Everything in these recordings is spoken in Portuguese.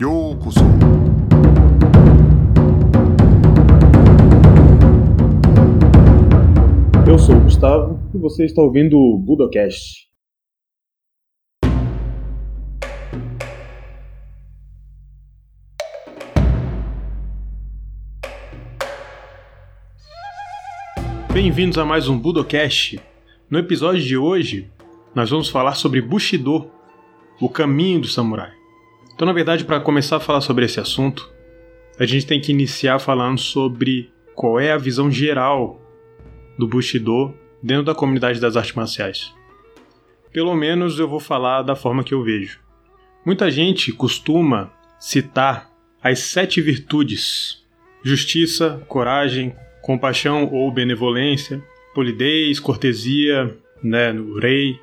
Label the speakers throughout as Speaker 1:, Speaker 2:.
Speaker 1: ようこそ
Speaker 2: Eu sou o Gustavo e você está ouvindo o Budocast. Bem-vindos a mais um Budocast. No episódio de hoje, nós vamos falar sobre Bushido, o caminho do samurai. Então, na verdade, para começar a falar sobre esse assunto, a gente tem que iniciar falando sobre qual é a visão geral do Bushido dentro da comunidade das artes marciais. Pelo menos eu vou falar da forma que eu vejo. Muita gente costuma citar as sete virtudes: justiça, coragem, compaixão ou benevolência, polidez, cortesia, né, no rei,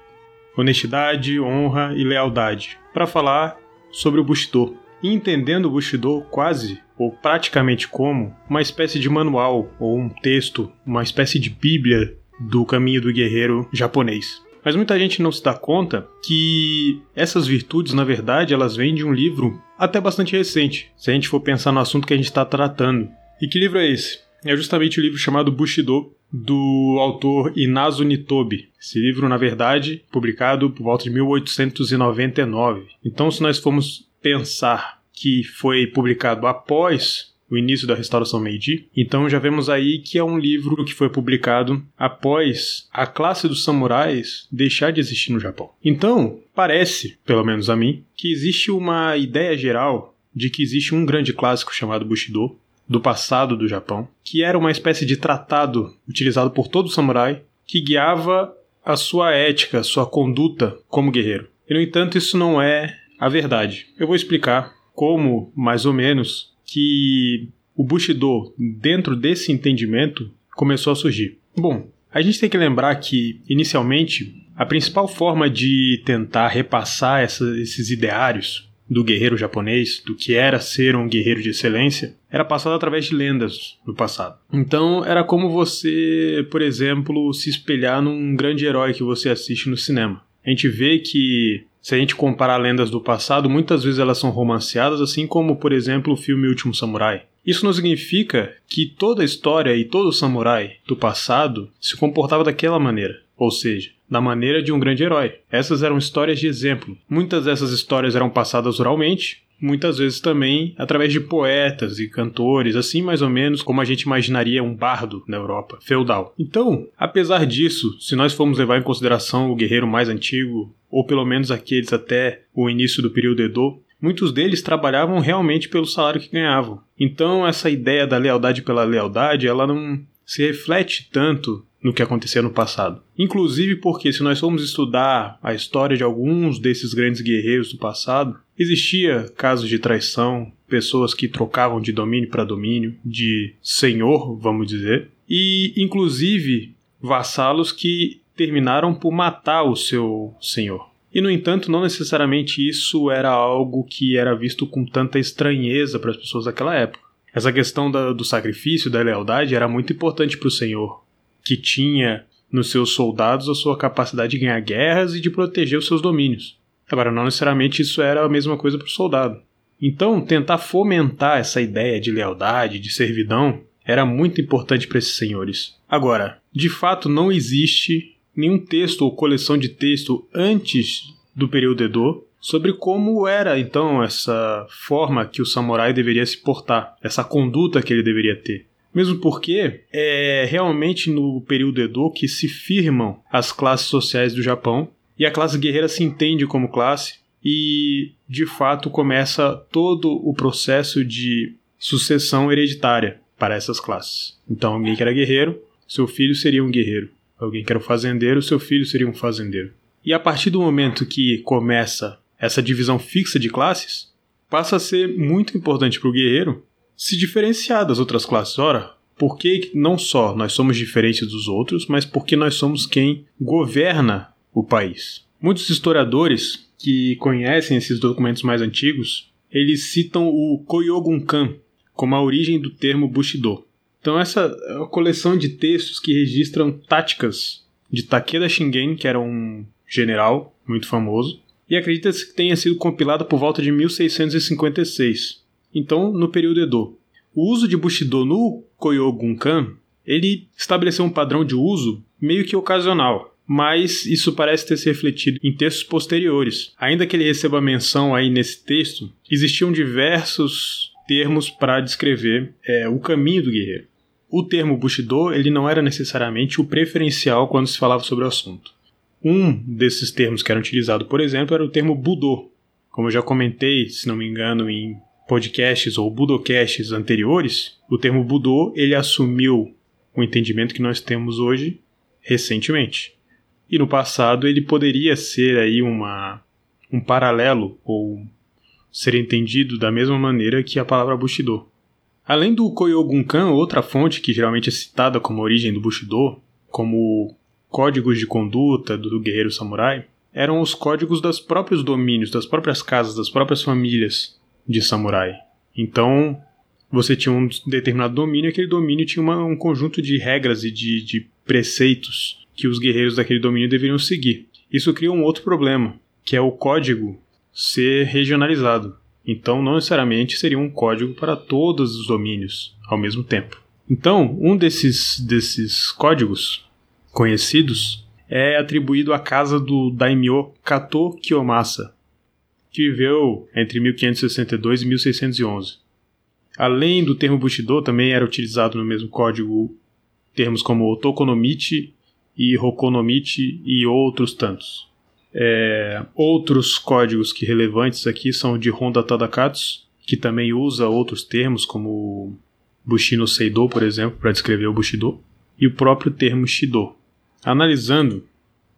Speaker 2: honestidade, honra e lealdade, para falar sobre o Bushido. E entendendo o Bushido quase ou praticamente como uma espécie de manual ou um texto, uma espécie de bíblia do caminho do guerreiro japonês. Mas muita gente não se dá conta que essas virtudes, na verdade, elas vêm de um livro até bastante recente, se a gente for pensar no assunto que a gente está tratando. E que livro é esse? É justamente o livro chamado Bushido, do autor Inazu Nitobe. Esse livro, na verdade, publicado por volta de 1899. Então, se nós formos pensar que foi publicado após o início da restauração Meiji. Então já vemos aí que é um livro que foi publicado após a classe dos samurais deixar de existir no Japão. Então, parece, pelo menos a mim, que existe uma ideia geral de que existe um grande clássico chamado Bushido, do passado do Japão, que era uma espécie de tratado utilizado por todo samurai que guiava a sua ética, sua conduta como guerreiro. E no entanto, isso não é a verdade. Eu vou explicar como, mais ou menos, que o Bushido, dentro desse entendimento, começou a surgir. Bom, a gente tem que lembrar que, inicialmente, a principal forma de tentar repassar essa, esses ideários do guerreiro japonês, do que era ser um guerreiro de excelência, era passado através de lendas no passado. Então era como você, por exemplo, se espelhar num grande herói que você assiste no cinema. A gente vê que se a gente comparar lendas do passado, muitas vezes elas são romanceadas, assim como, por exemplo, o filme Último Samurai. Isso não significa que toda a história e todo samurai do passado se comportava daquela maneira, ou seja, da maneira de um grande herói. Essas eram histórias de exemplo. Muitas dessas histórias eram passadas oralmente, muitas vezes também através de poetas e cantores, assim mais ou menos como a gente imaginaria um bardo na Europa feudal. Então, apesar disso, se nós formos levar em consideração o guerreiro mais antigo, ou pelo menos aqueles até o início do período Edo, muitos deles trabalhavam realmente pelo salário que ganhavam. Então, essa ideia da lealdade pela lealdade, ela não se reflete tanto no que acontecia no passado. Inclusive porque, se nós formos estudar a história de alguns desses grandes guerreiros do passado, existia casos de traição, pessoas que trocavam de domínio para domínio, de senhor, vamos dizer, e inclusive vassalos que terminaram por matar o seu senhor. E no entanto, não necessariamente isso era algo que era visto com tanta estranheza para as pessoas daquela época. Essa questão da, do sacrifício, da lealdade, era muito importante para o senhor, que tinha nos seus soldados a sua capacidade de ganhar guerras e de proteger os seus domínios. Agora, não necessariamente isso era a mesma coisa para o soldado. Então, tentar fomentar essa ideia de lealdade, de servidão, era muito importante para esses senhores. Agora, de fato, não existe nenhum texto ou coleção de texto antes do período Edo sobre como era então essa forma que o samurai deveria se portar, essa conduta que ele deveria ter. Mesmo porque é realmente no período Edo que se firmam as classes sociais do Japão e a classe guerreira se entende como classe e de fato começa todo o processo de sucessão hereditária para essas classes. Então, alguém que era guerreiro, seu filho seria um guerreiro. Alguém que era um fazendeiro, seu filho seria um fazendeiro. E a partir do momento que começa essa divisão fixa de classes, passa a ser muito importante para o guerreiro se diferenciar das outras classes. Ora, porque não só nós somos diferentes dos outros, mas porque nós somos quem governa o país. Muitos historiadores que conhecem esses documentos mais antigos, eles citam o Koyogunkan como a origem do termo Bushido. Então essa é uma coleção de textos que registram táticas de Takeda Shingen, que era um general muito famoso, e acredita-se que tenha sido compilada por volta de 1656, então no período Edo. O uso de Bushido no Koyogunkan, ele estabeleceu um padrão de uso meio que ocasional, mas isso parece ter se refletido em textos posteriores. Ainda que ele receba menção aí nesse texto, existiam diversos termos para descrever é, o caminho do guerreiro. O termo Bushido ele não era necessariamente o preferencial quando se falava sobre o assunto. Um desses termos que era utilizado, por exemplo, era o termo Budô. Como eu já comentei, se não me engano, em podcasts ou budocasts anteriores, o termo Budô ele assumiu o entendimento que nós temos hoje recentemente. E no passado ele poderia ser aí uma, um paralelo ou ser entendido da mesma maneira que a palavra Bushido. Além do Koyogunkan, outra fonte que geralmente é citada como origem do Bushido, como códigos de conduta do guerreiro samurai, eram os códigos dos próprios domínios, das próprias casas, das próprias famílias de samurai. Então, você tinha um determinado domínio e aquele domínio tinha uma, um conjunto de regras e de, de preceitos que os guerreiros daquele domínio deveriam seguir. Isso cria um outro problema, que é o código ser regionalizado. Então, não necessariamente seria um código para todos os domínios ao mesmo tempo. Então, um desses, desses códigos conhecidos é atribuído à casa do daimyo Kato Kiyomasa, que viveu entre 1562 e 1611. Além do termo Bushido, também era utilizado no mesmo código termos como Otokonomichi e Rokonomichi e outros tantos. É, outros códigos que relevantes aqui são o de Honda Tadakatsu, que também usa outros termos como Bushino Seido, por exemplo, para descrever o Bushido, e o próprio termo Shido. Analisando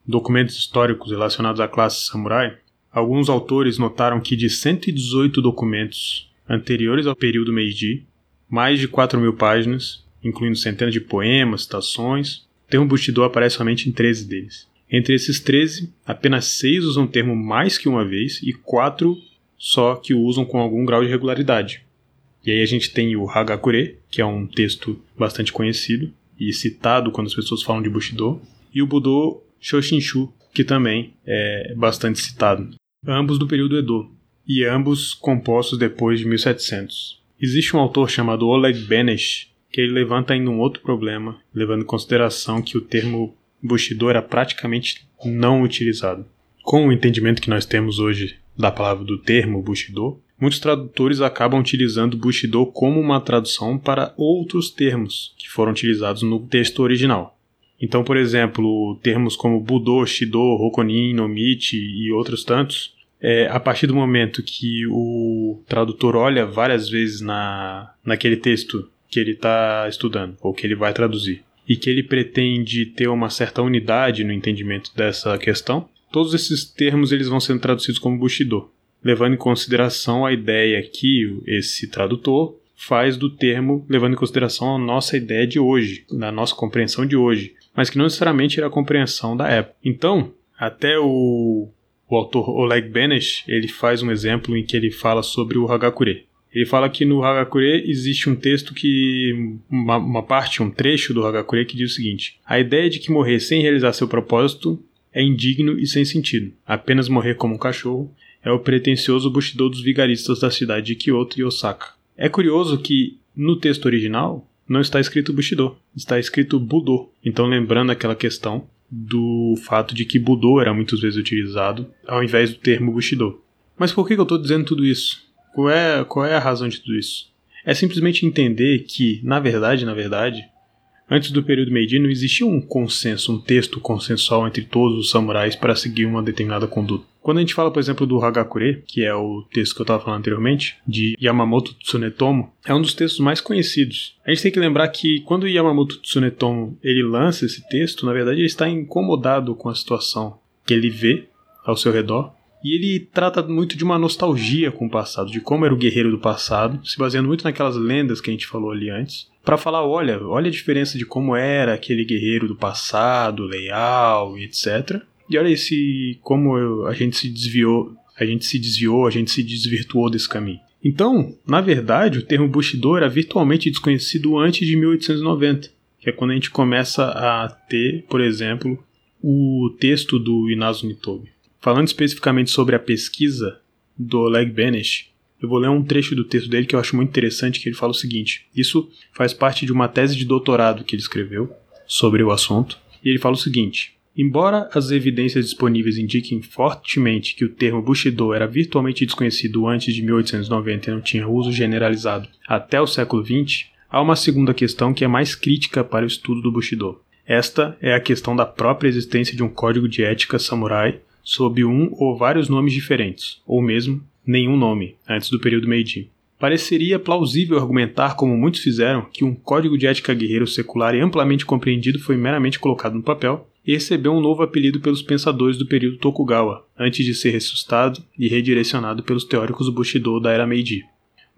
Speaker 2: documentos históricos relacionados à classe samurai, alguns autores notaram que de 118 documentos anteriores ao período Meiji, mais de 4 mil páginas, incluindo centenas de poemas, citações, o termo Bushido aparece somente em 13 deles. Entre esses 13, apenas 6 usam o termo mais que uma vez e 4 só que o usam com algum grau de regularidade. E aí a gente tem o Hagakure, que é um texto bastante conhecido e citado quando as pessoas falam de Bushido, e o Budo Shoshinshu, que também é bastante citado. Ambos do período Edo, e ambos compostos depois de 1700. Existe um autor chamado Oleg Benesch que ele levanta ainda um outro problema, levando em consideração que o termo Bushido era praticamente não utilizado. Com o entendimento que nós temos hoje da palavra do termo Bushido, muitos tradutores acabam utilizando Bushido como uma tradução para outros termos que foram utilizados no texto original. Então, por exemplo, termos como Budo, Shido, Rokonin, Nomichi e outros tantos, é, a partir do momento que o tradutor olha várias vezes na, naquele texto que ele está estudando ou que ele vai traduzir e que ele pretende ter uma certa unidade no entendimento dessa questão, todos esses termos eles vão sendo traduzidos como Bushido, levando em consideração a ideia que esse tradutor faz do termo, levando em consideração a nossa ideia de hoje, na nossa compreensão de hoje, mas que não necessariamente era a compreensão da época. Então, até o, o autor Oleg Benesch, ele faz um exemplo em que ele fala sobre o Hagakure. Ele fala que no Hagakure existe um texto que. Uma, uma, parte, um trecho do Hagakure que diz o seguinte: A ideia de que morrer sem realizar seu propósito é indigno e sem sentido. Apenas morrer como um cachorro é o pretensioso Bushido dos vigaristas da cidade de Kyoto e Osaka. É curioso que, no texto original, não está escrito Bushido, está escrito Budo. Então, lembrando aquela questão do fato de que Budo era muitas vezes utilizado ao invés do termo Bushido. Mas por que eu estou dizendo tudo isso? Qual é, qual é a razão de tudo isso? É simplesmente entender que, na verdade, na verdade, antes do período Meiji não existia um consenso, um texto consensual entre todos os samurais para seguir uma determinada conduta. Quando a gente fala, por exemplo, do Hagakure, que é o texto que eu estava falando anteriormente, de Yamamoto Tsunetomo, é um dos textos mais conhecidos. A gente tem que lembrar que quando Yamamoto Tsunetomo ele lança esse texto, na verdade ele está incomodado com a situação que ele vê ao seu redor e ele trata muito de uma nostalgia com o passado, de como era o guerreiro do passado, se baseando muito naquelas lendas que a gente falou ali antes, para falar, olha, olha a diferença de como era aquele guerreiro do passado, leal e etc. E olha esse como eu, a gente se desviou, a gente se desviou, a gente se desvirtuou desse caminho. Então, na verdade, o termo Bushido era virtualmente desconhecido antes de 1890, que é quando a gente começa a ter, por exemplo, o texto do Inazu Nitobe. falando especificamente sobre a pesquisa do Oleg Benesch, eu vou ler um trecho do texto dele que eu acho muito interessante, que ele fala o seguinte: isso faz parte de uma tese de doutorado que ele escreveu sobre o assunto, e ele fala o seguinte: Embora as evidências disponíveis indiquem fortemente que o termo Bushido era virtualmente desconhecido antes de 1890 e não tinha uso generalizado até o século XX, há uma segunda questão que é mais crítica para o estudo do Bushido. Esta é a questão da própria existência de um código de ética samurai sob um ou vários nomes diferentes, ou mesmo nenhum nome, antes do período Meiji. Pareceria plausível argumentar, como muitos fizeram, que um código de ética guerreiro secular e amplamente compreendido foi meramente colocado no papel e recebeu um novo apelido pelos pensadores do período Tokugawa, antes de ser ressuscitado e redirecionado pelos teóricos do Bushido da era Meiji.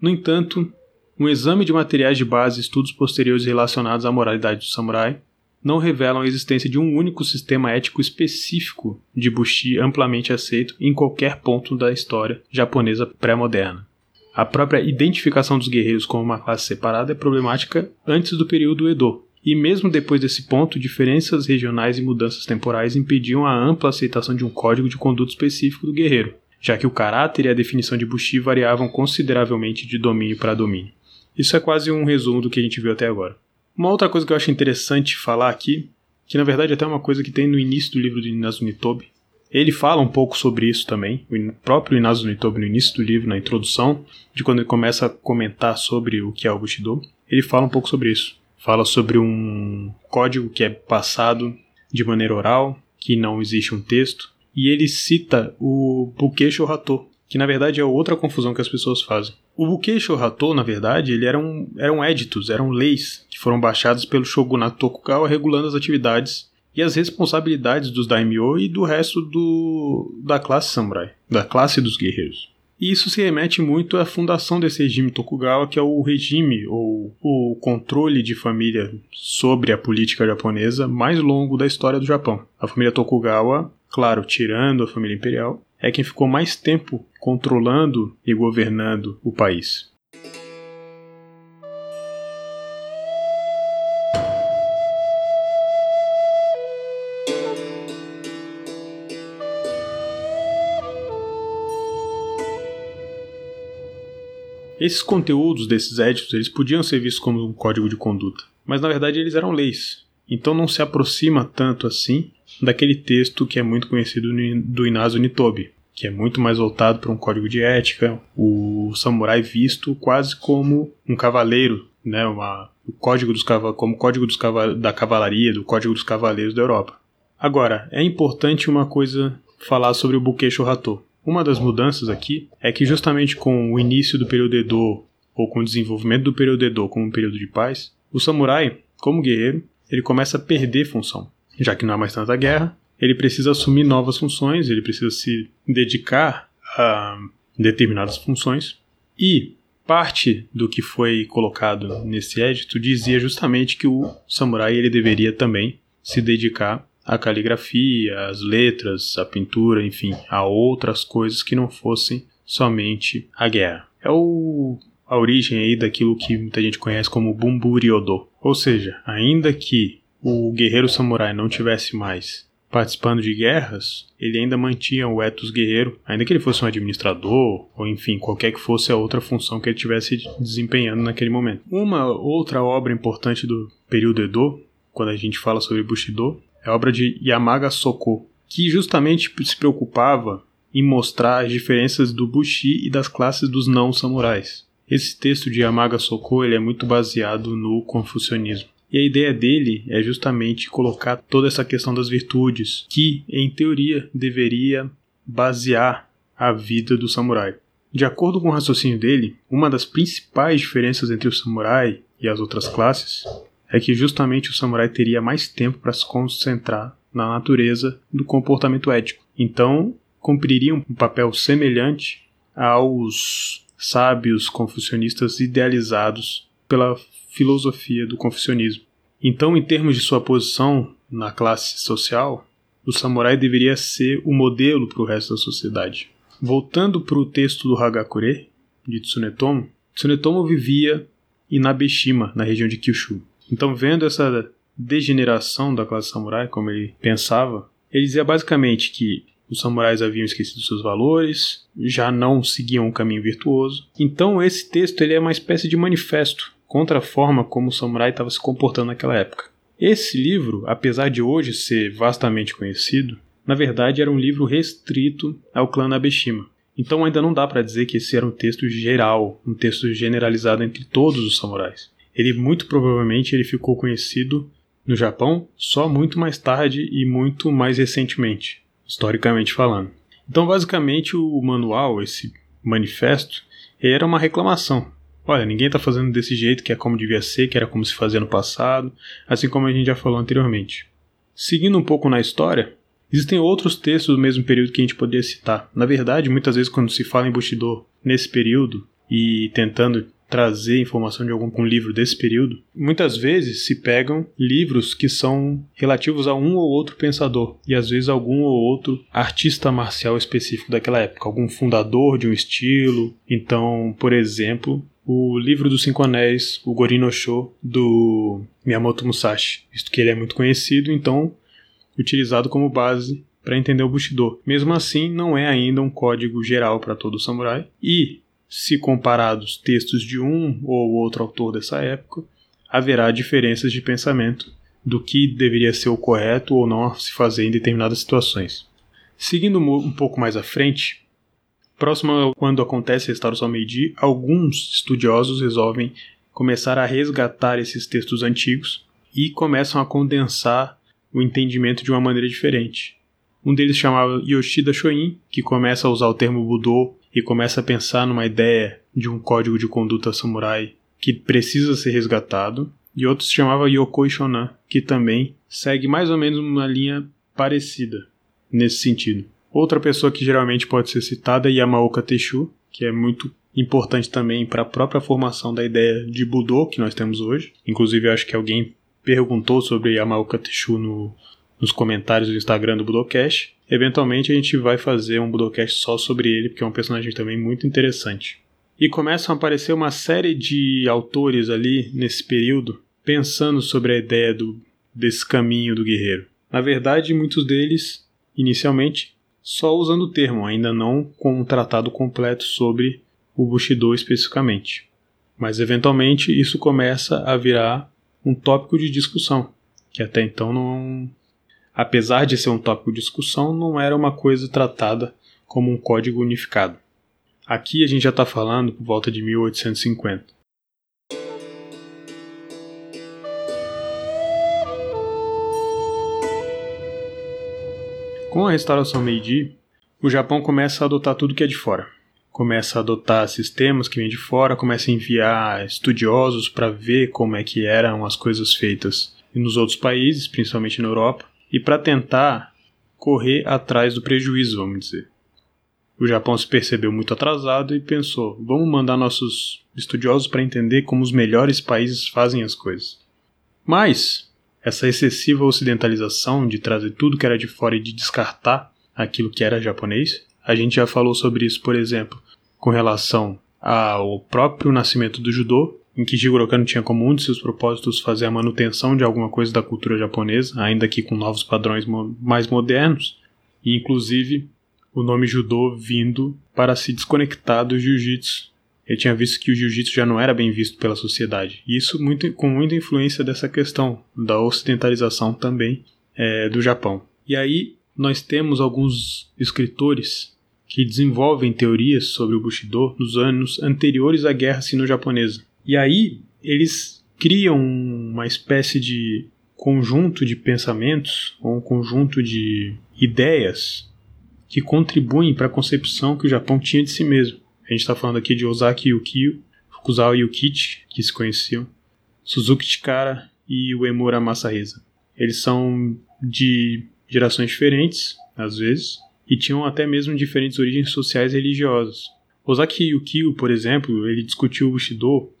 Speaker 2: No entanto, um exame de materiais de base e estudos posteriores relacionados à moralidade do samurai não revelam a existência de um único sistema ético específico de Bushi amplamente aceito em qualquer ponto da história japonesa pré-moderna. A própria identificação dos guerreiros como uma classe separada é problemática antes do período Edo, e mesmo depois desse ponto, diferenças regionais e mudanças temporais impediam a ampla aceitação de um código de conduta específico do guerreiro, já que o caráter e a definição de Bushi variavam consideravelmente de domínio para domínio. Isso é quase um resumo do que a gente viu até agora. Uma outra coisa que eu acho interessante falar aqui, que na verdade é até uma coisa que tem no início do livro de Inazu Nitobe, ele fala um pouco sobre isso também, o próprio Inazu Nitobe no início do livro, na introdução, de quando ele começa a comentar sobre o que é o Bushido, ele fala um pouco sobre isso. Fala sobre um código que é passado de maneira oral, que não existe um texto, e ele cita o Bukesho Hato, que na verdade é outra confusão que as pessoas fazem. O Bukesho Hato, na verdade, ele eram, eram éditos, eram leis que foram baixadas pelo shogunato Tokugawa regulando as atividades e as responsabilidades dos daimyo e do resto do, da classe samurai, da classe dos guerreiros. E isso se remete muito à fundação desse regime Tokugawa, que é o regime ou o controle de família sobre a política japonesa mais longo da história do Japão. A família Tokugawa, claro, tirando a família imperial, é quem ficou mais tempo controlando e governando o país. Esses conteúdos desses éditos eles podiam ser vistos como um código de conduta, mas na verdade eles eram leis. Então não se aproxima tanto assim daquele texto que é muito conhecido do Inazu Nitobe, que é muito mais voltado para um código de ética, o samurai visto quase como um cavaleiro, né, uma, o código dos como código dos da cavalaria, do código dos cavaleiros da Europa. Agora, é importante uma coisa falar sobre o Bukesho Hato. Uma das mudanças aqui é que justamente com o início do período Edo ou com o desenvolvimento do período Edo como um período de paz, o samurai, como guerreiro, ele começa a perder função já que não há mais tanta guerra, ele precisa assumir novas funções, ele precisa se dedicar a determinadas funções. E parte do que foi colocado nesse édito dizia justamente que o samurai ele deveria também se dedicar à caligrafia, às letras, à pintura, enfim, a outras coisas que não fossem somente a guerra. É o, a origem aí daquilo que muita gente conhece como Bumburi-Odo. Ou seja, ainda que o guerreiro samurai não tivesse mais participando de guerras, ele ainda mantinha o ethos guerreiro, ainda que ele fosse um administrador, ou enfim, qualquer que fosse a outra função que ele tivesse desempenhando naquele momento. Uma outra obra importante do período Edo, quando a gente fala sobre Bushido, é obra de Yamaga Soko, que justamente se preocupava em mostrar as diferenças do Bushi e das classes dos não samurais. Esse texto de Yamaga Soko ele é muito baseado no confucionismo. E a ideia dele é justamente colocar toda essa questão das virtudes, que, em teoria, deveria basear a vida do samurai. De acordo com o raciocínio dele, uma das principais diferenças entre o samurai e as outras classes é que justamente o samurai teria mais tempo para se concentrar na natureza do comportamento ético. Então, cumpriria um papel semelhante aos sábios confucionistas idealizados pela filosofia do confucionismo. Então, em termos de sua posição na classe social, o samurai deveria ser o modelo para o resto da sociedade. Voltando para o texto do Hagakure, de Tsunetomo, Tsunetomo vivia em Nabeshima, na região de Kyushu. Então, vendo essa degeneração da classe samurai, como ele pensava, ele dizia basicamente que os samurais haviam esquecido seus valores, já não seguiam um caminho virtuoso. Então esse texto ele é uma espécie de manifesto contra a forma como o samurai estava se comportando naquela época. Esse livro, apesar de hoje ser vastamente conhecido, na verdade era um livro restrito ao clã Nabeshima. Então ainda não dá para dizer que esse era um texto geral, um texto generalizado entre todos os samurais. Ele muito provavelmente ele ficou conhecido no Japão só muito mais tarde e muito mais recentemente, historicamente falando. Então, basicamente, o manual, esse manifesto, era uma reclamação. Olha, ninguém está fazendo desse jeito, que é como devia ser, que era como se fazia no passado, assim como a gente já falou anteriormente. Seguindo um pouco na história, existem outros textos do mesmo período que a gente poderia citar. Na verdade, muitas vezes quando se fala em Bushido nesse período e tentando trazer informação de algum livro desse período, muitas vezes se pegam livros que são relativos a um ou outro pensador e às vezes algum ou outro artista marcial específico daquela época, algum fundador de um estilo. Então, por exemplo, o livro dos Cinco Anéis, o Gorin no do Miyamoto Musashi, visto que ele é muito conhecido, então utilizado como base para entender o Bushido. Mesmo assim, não é ainda um código geral para todo samurai e se comparados textos de um ou outro autor dessa época, haverá diferenças de pensamento do que deveria ser o correto ou não a se fazer em determinadas situações. Seguindo um pouco mais à frente, próximo a quando acontece a restauração Meiji, alguns estudiosos resolvem começar a resgatar esses textos antigos e começam a condensar o entendimento de uma maneira diferente. Um deles chamava Yoshida Shoin, que começa a usar o termo Budô e começa a pensar numa ideia de um código de conduta samurai que precisa ser resgatado, e outro se chamava Yokoi Shonan, que também segue mais ou menos uma linha parecida nesse sentido. Outra pessoa que geralmente pode ser citada é Yamaoka Teshu, que é muito importante também para a própria formação da ideia de Budô que nós temos hoje. Inclusive, acho que alguém perguntou sobre Yamaoka Teshu no, nos comentários do Instagram do Budocast. Eventualmente a gente vai fazer um Budocast só sobre ele, porque é um personagem também muito interessante. E começam a aparecer uma série de autores ali nesse período pensando sobre a ideia do, desse caminho do guerreiro. Na verdade, muitos deles, inicialmente, só usando o termo, ainda não com um tratado completo sobre o Bushido especificamente. Mas eventualmente isso começa a virar um tópico de discussão, que até então não, apesar de ser um tópico de discussão, não era uma coisa tratada como um código unificado. Aqui a gente já está falando por volta de 1850. Com a restauração Meiji, o Japão começa a adotar tudo que é de fora. Começa a adotar sistemas que vêm de fora, começa a enviar estudiosos para ver como é que eram as coisas feitas nos outros países, principalmente na Europa, e para tentar correr atrás do prejuízo, vamos dizer. O Japão se percebeu muito atrasado e pensou: vamos mandar nossos estudiosos para entender como os melhores países fazem as coisas. Mas essa excessiva ocidentalização de trazer tudo que era de fora e de descartar aquilo que era japonês, a gente já falou sobre isso, por exemplo, com relação ao próprio nascimento do judô, em que Jigoro Kano tinha como um de seus propósitos fazer a manutenção de alguma coisa da cultura japonesa, ainda que com novos padrões mo mais modernos, e inclusive o nome judô vindo para se desconectar do jiu-jitsu. Ele tinha visto que o jiu-jitsu já não era bem visto pela sociedade. Isso muito, com muita influência dessa questão da ocidentalização também é, do Japão. E aí nós temos alguns escritores que desenvolvem teorias sobre o Bushido nos anos anteriores à Guerra Sino-Japonesa. E aí eles criam uma espécie de conjunto de pensamentos ou um conjunto de ideias que contribuem para a concepção que o Japão tinha de si mesmo. A gente está falando aqui de Ozaki Yukio, Fukuzawa Yukichi, que se conheciam, Suzuki Chikara e Uemura Masahisa. Eles são de gerações diferentes, às vezes, e tinham até mesmo diferentes origens sociais e religiosas. Ozaki Yukio, por exemplo, ele discutiu o Bushido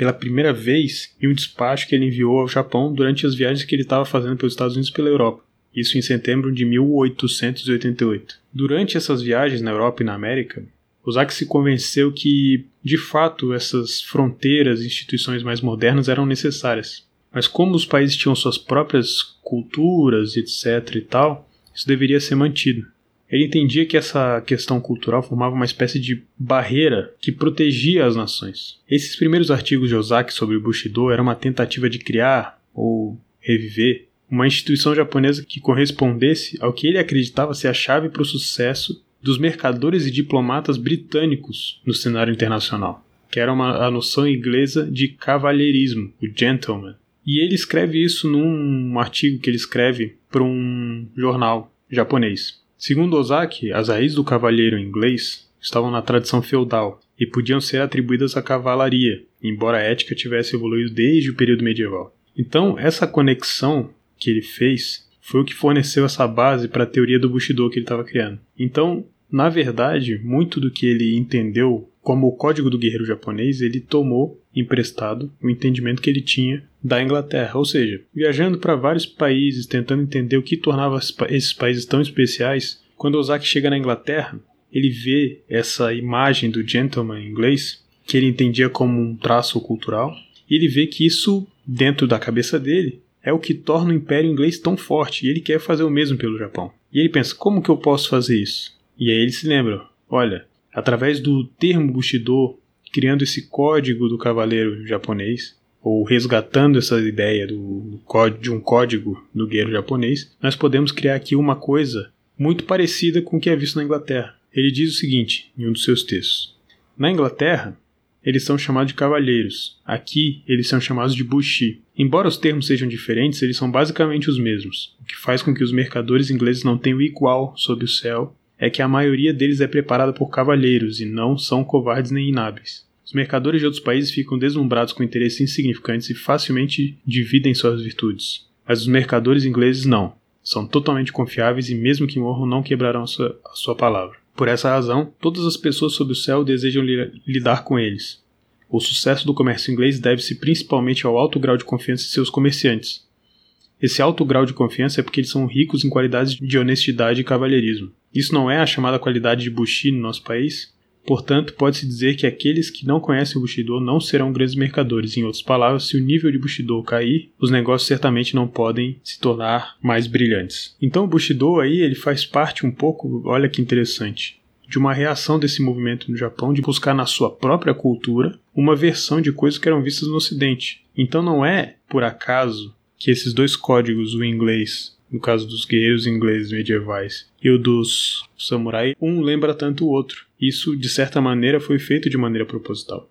Speaker 2: pela primeira vez em um despacho que ele enviou ao Japão durante as viagens que ele estava fazendo pelos Estados Unidos e pela Europa. Isso em setembro de 1888. Durante essas viagens na Europa e na América, Ozaki se convenceu que, de fato, essas fronteiras e instituições mais modernas eram necessárias. Mas como os países tinham suas próprias culturas, etc e tal, isso deveria ser mantido. Ele entendia que essa questão cultural formava uma espécie de barreira que protegia as nações. Esses primeiros artigos de Ozaki sobre o Bushido eram uma tentativa de criar ou reviver uma instituição japonesa que correspondesse ao que ele acreditava ser a chave para o sucesso dos mercadores e diplomatas britânicos no cenário internacional, que era uma, a noção inglesa de cavalheirismo, o gentleman. E ele escreve isso num artigo que ele escreve para um jornal japonês. Segundo Ozaki, as raízes do cavalheiro inglês estavam na tradição feudal e podiam ser atribuídas à cavalaria, embora a ética tivesse evoluído desde o período medieval. Então, essa conexão que ele fez foi o que forneceu essa base para a teoria do Bushido que ele estava criando. Então, na verdade, muito do que ele entendeu como o código do guerreiro japonês, ele tomou emprestado o entendimento que ele tinha da Inglaterra, ou seja, viajando para vários países, tentando entender o que tornava esses países tão especiais. Quando Ozaki chega na Inglaterra, ele vê essa imagem do gentleman inglês, que ele entendia como um traço cultural, e ele vê que isso, dentro da cabeça dele, é o que torna o Império Inglês tão forte, e ele quer fazer o mesmo pelo Japão. E ele pensa: como que eu posso fazer isso? E aí ele se lembra: olha, através do termo Bushido, criando esse código do cavaleiro japonês, ou resgatando essa ideia do, de um código do guerreiro japonês, nós podemos criar aqui uma coisa muito parecida com o que é visto na Inglaterra. Ele diz o seguinte em um dos seus textos: Na Inglaterra, eles são chamados de cavalheiros. Aqui, eles são chamados de bushi. Embora os termos sejam diferentes, eles são basicamente os mesmos. O que faz com que os mercadores ingleses não tenham igual sob o céu é que a maioria deles é preparada por cavalheiros e não são covardes nem inábeis. Os mercadores de outros países ficam deslumbrados com interesses insignificantes e facilmente dividem suas virtudes. Mas os mercadores ingleses não. São totalmente confiáveis e, mesmo que morram, não quebrarão a sua, a sua palavra. Por essa razão, todas as pessoas sob o céu desejam li lidar com eles. O sucesso do comércio inglês deve-se principalmente ao alto grau de confiança de seus comerciantes. Esse alto grau de confiança é porque eles são ricos em qualidades de honestidade e cavalheirismo. Isso não é a chamada qualidade de Bushi no nosso país? Portanto, pode-se dizer que aqueles que não conhecem o Bushido não serão grandes mercadores. Em outras palavras, se o nível de Bushido cair, os negócios certamente não podem se tornar mais brilhantes. Então, o Bushido aí ele faz parte um pouco, olha que interessante, de uma reação desse movimento no Japão de buscar na sua própria cultura uma versão de coisas que eram vistas no Ocidente. Então, não é por acaso que esses dois códigos, o inglês no caso dos guerreiros ingleses medievais, e o dos samurai, um lembra tanto o outro. Isso, de certa maneira, foi feito de maneira proposital.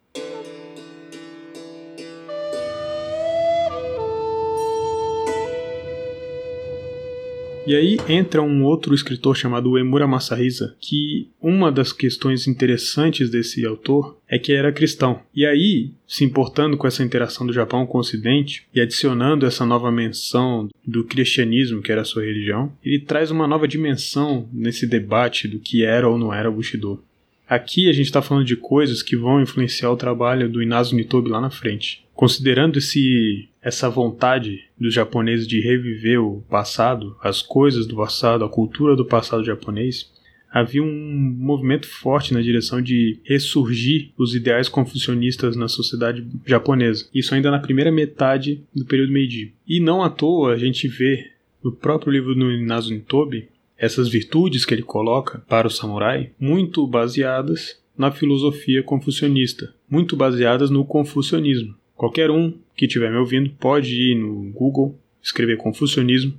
Speaker 2: E aí entra um outro escritor chamado Emura Masahisa, que uma das questões interessantes desse autor é que era cristão. E aí, se importando com essa interação do Japão com o Ocidente e adicionando essa nova menção do cristianismo, que era a sua religião, ele traz uma nova dimensão nesse debate do que era ou não era Bushido. Aqui a gente está falando de coisas que vão influenciar o trabalho do Inazu Nitobi lá na frente. Considerando esse, essa vontade dos japoneses de reviver o passado, as coisas do passado, a cultura do passado japonês, havia um movimento forte na direção de ressurgir os ideais confucionistas na sociedade japonesa. Isso ainda na primeira metade do período Meiji. E não à toa a gente vê no próprio livro do Inazu Nitobi essas virtudes que ele coloca para o samurai muito baseadas na filosofia confucionista, muito baseadas no confucionismo. Qualquer um que estiver me ouvindo pode ir no Google, escrever confucionismo,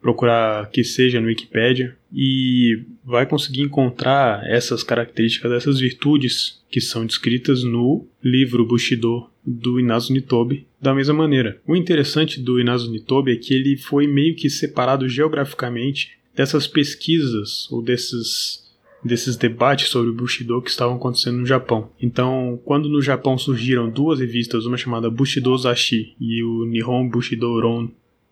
Speaker 2: procurar que seja no Wikipedia e vai conseguir encontrar essas características, essas virtudes que são descritas no livro Bushido do Inazu Nitobe da mesma maneira. O interessante do Inazu Nitobe é que ele foi meio que separado geograficamente dessas pesquisas ou desses desses debates sobre o Bushido que estavam acontecendo no Japão. Então, quando no Japão surgiram duas revistas, uma chamada Bushido Zashi e o Nihon Bushido Ron,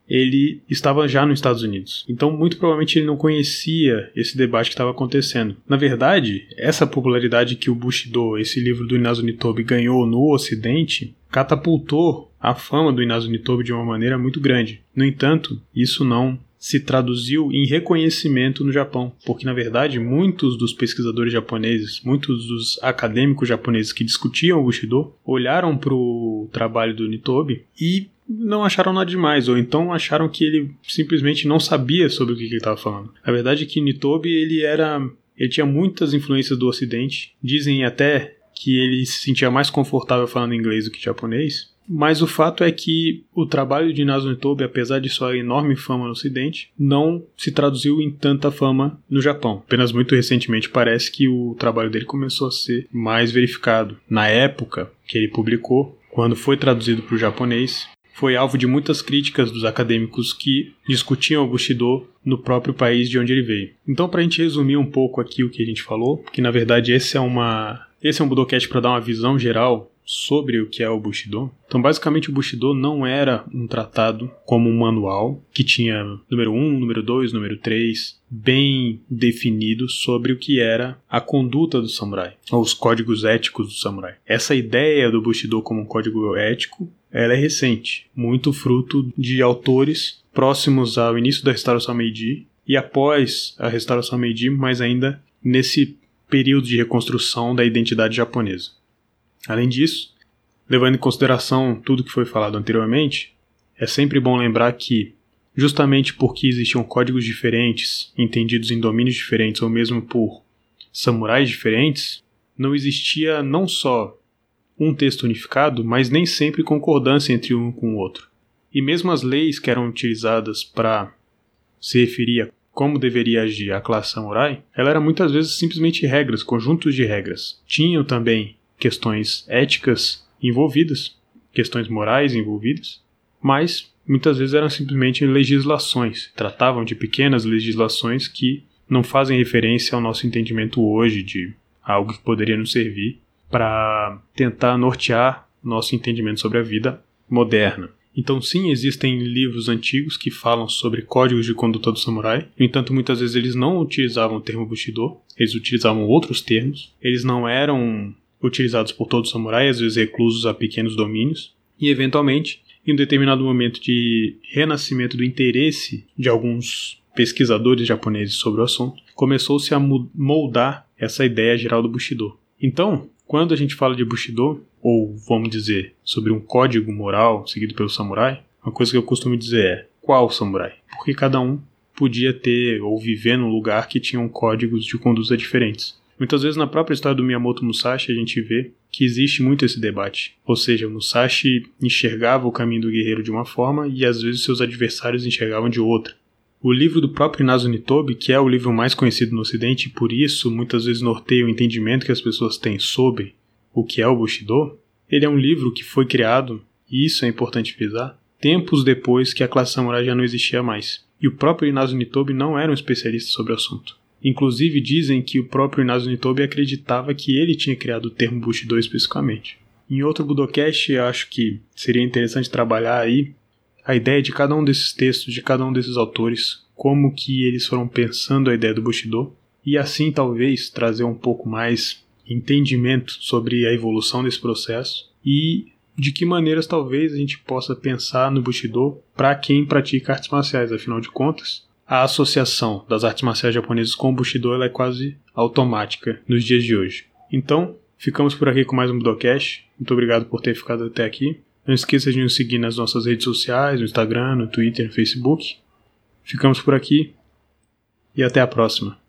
Speaker 2: ele estava já nos Estados Unidos. Então, muito provavelmente ele não conhecia esse debate que estava acontecendo. Na verdade, essa popularidade que o Bushido, esse livro do Inazu Nitobe, ganhou no Ocidente, catapultou a fama do Inazu Nitobe de uma maneira muito grande. No entanto, isso não se traduziu em reconhecimento no Japão, porque na verdade muitos dos pesquisadores japoneses, muitos dos acadêmicos japoneses que discutiam o Bushido, olharam para o trabalho do Nitobe e não acharam nada demais, ou então acharam que ele simplesmente não sabia sobre o que ele estava falando. A verdade é que Nitobe ele era, ele tinha muitas influências do Ocidente. Dizem até que ele se sentia mais confortável falando inglês do que japonês. Mas o fato é que o trabalho de Nasu Nitobe, apesar de sua enorme fama no Ocidente, não se traduziu em tanta fama no Japão. Apenas muito recentemente parece que o trabalho dele começou a ser mais verificado. Na época que ele publicou, quando foi traduzido para o japonês, foi alvo de muitas críticas dos acadêmicos que discutiam o Bushido no próprio país de onde ele veio. Então, para a gente resumir um pouco aqui o que a gente falou, que na verdade esse é uma esse é um Budocast para dar uma visão geral sobre o que é o Bushido. Então, basicamente, o Bushido não era um tratado como um manual que tinha número 1, número 2, número 3, bem definido sobre o que era a conduta do samurai, ou os códigos éticos do samurai. Essa ideia do Bushido como um código ético, ela é recente, muito fruto de autores próximos ao início da restauração Meiji e após a restauração Meiji, mas ainda nesse período de reconstrução da identidade japonesa. Além disso, levando em consideração tudo que foi falado anteriormente, é sempre bom lembrar que, justamente porque existiam códigos diferentes, entendidos em domínios diferentes ou mesmo por samurais diferentes, não existia não só um texto unificado, mas nem sempre concordância entre um com o outro. E mesmo as leis que eram utilizadas para se referir a como deveria agir a classe samurai, ela era muitas vezes simplesmente regras, conjuntos de regras. Tinham também questões éticas envolvidas, questões morais envolvidas, mas muitas vezes eram simplesmente legislações, tratavam de pequenas legislações que não fazem referência ao nosso entendimento hoje de algo que poderia nos servir para tentar nortear nosso entendimento sobre a vida moderna. Então, sim, existem livros antigos que falam sobre códigos de conduta do samurai. No entanto, muitas vezes eles não utilizavam o termo Bushido, eles utilizavam outros termos. Eles não eram utilizados por todos os samurais, às vezes reclusos a pequenos domínios. E, eventualmente, em um determinado momento de renascimento do interesse de alguns pesquisadores japoneses sobre o assunto, começou-se a moldar essa ideia geral do Bushido. Então, quando a gente fala de Bushido, ou vamos dizer, sobre um código moral seguido pelo samurai, uma coisa que eu costumo dizer é: qual samurai? Porque cada um podia ter ou viver num lugar que tinham códigos de conduta diferentes. Muitas vezes na própria história do Miyamoto Musashi a gente vê que existe muito esse debate. Ou seja, Musashi enxergava o caminho do guerreiro de uma forma e às vezes seus adversários enxergavam de outra. O livro do próprio Inazo Nitobe, que é o livro mais conhecido no ocidente e por isso muitas vezes norteia o entendimento que as pessoas têm sobre o que é o Bushido, ele é um livro que foi criado, e isso é importante frisar, tempos depois que a classe samurai já não existia mais. E o próprio Inazo Nitobe não era um especialista sobre o assunto. Inclusive dizem que o próprio Inazo Nitobe acreditava que ele tinha criado o termo Bushido especificamente. Em outro Budocast, acho que seria interessante trabalhar aí a ideia de cada um desses textos, de cada um desses autores, como que eles foram pensando a ideia do Bushido, e assim talvez trazer um pouco mais entendimento sobre a evolução desse processo e de que maneiras talvez a gente possa pensar no Bushido para quem pratica artes marciais, afinal de contas, a associação das artes marciais japonesas com o Bushido é quase automática nos dias de hoje. Então, ficamos por aqui com mais um Budocast. Muito obrigado por ter ficado até aqui. Não esqueça de nos seguir nas nossas redes sociais, no Instagram, no Twitter, no Facebook. Ficamos por aqui e até a próxima.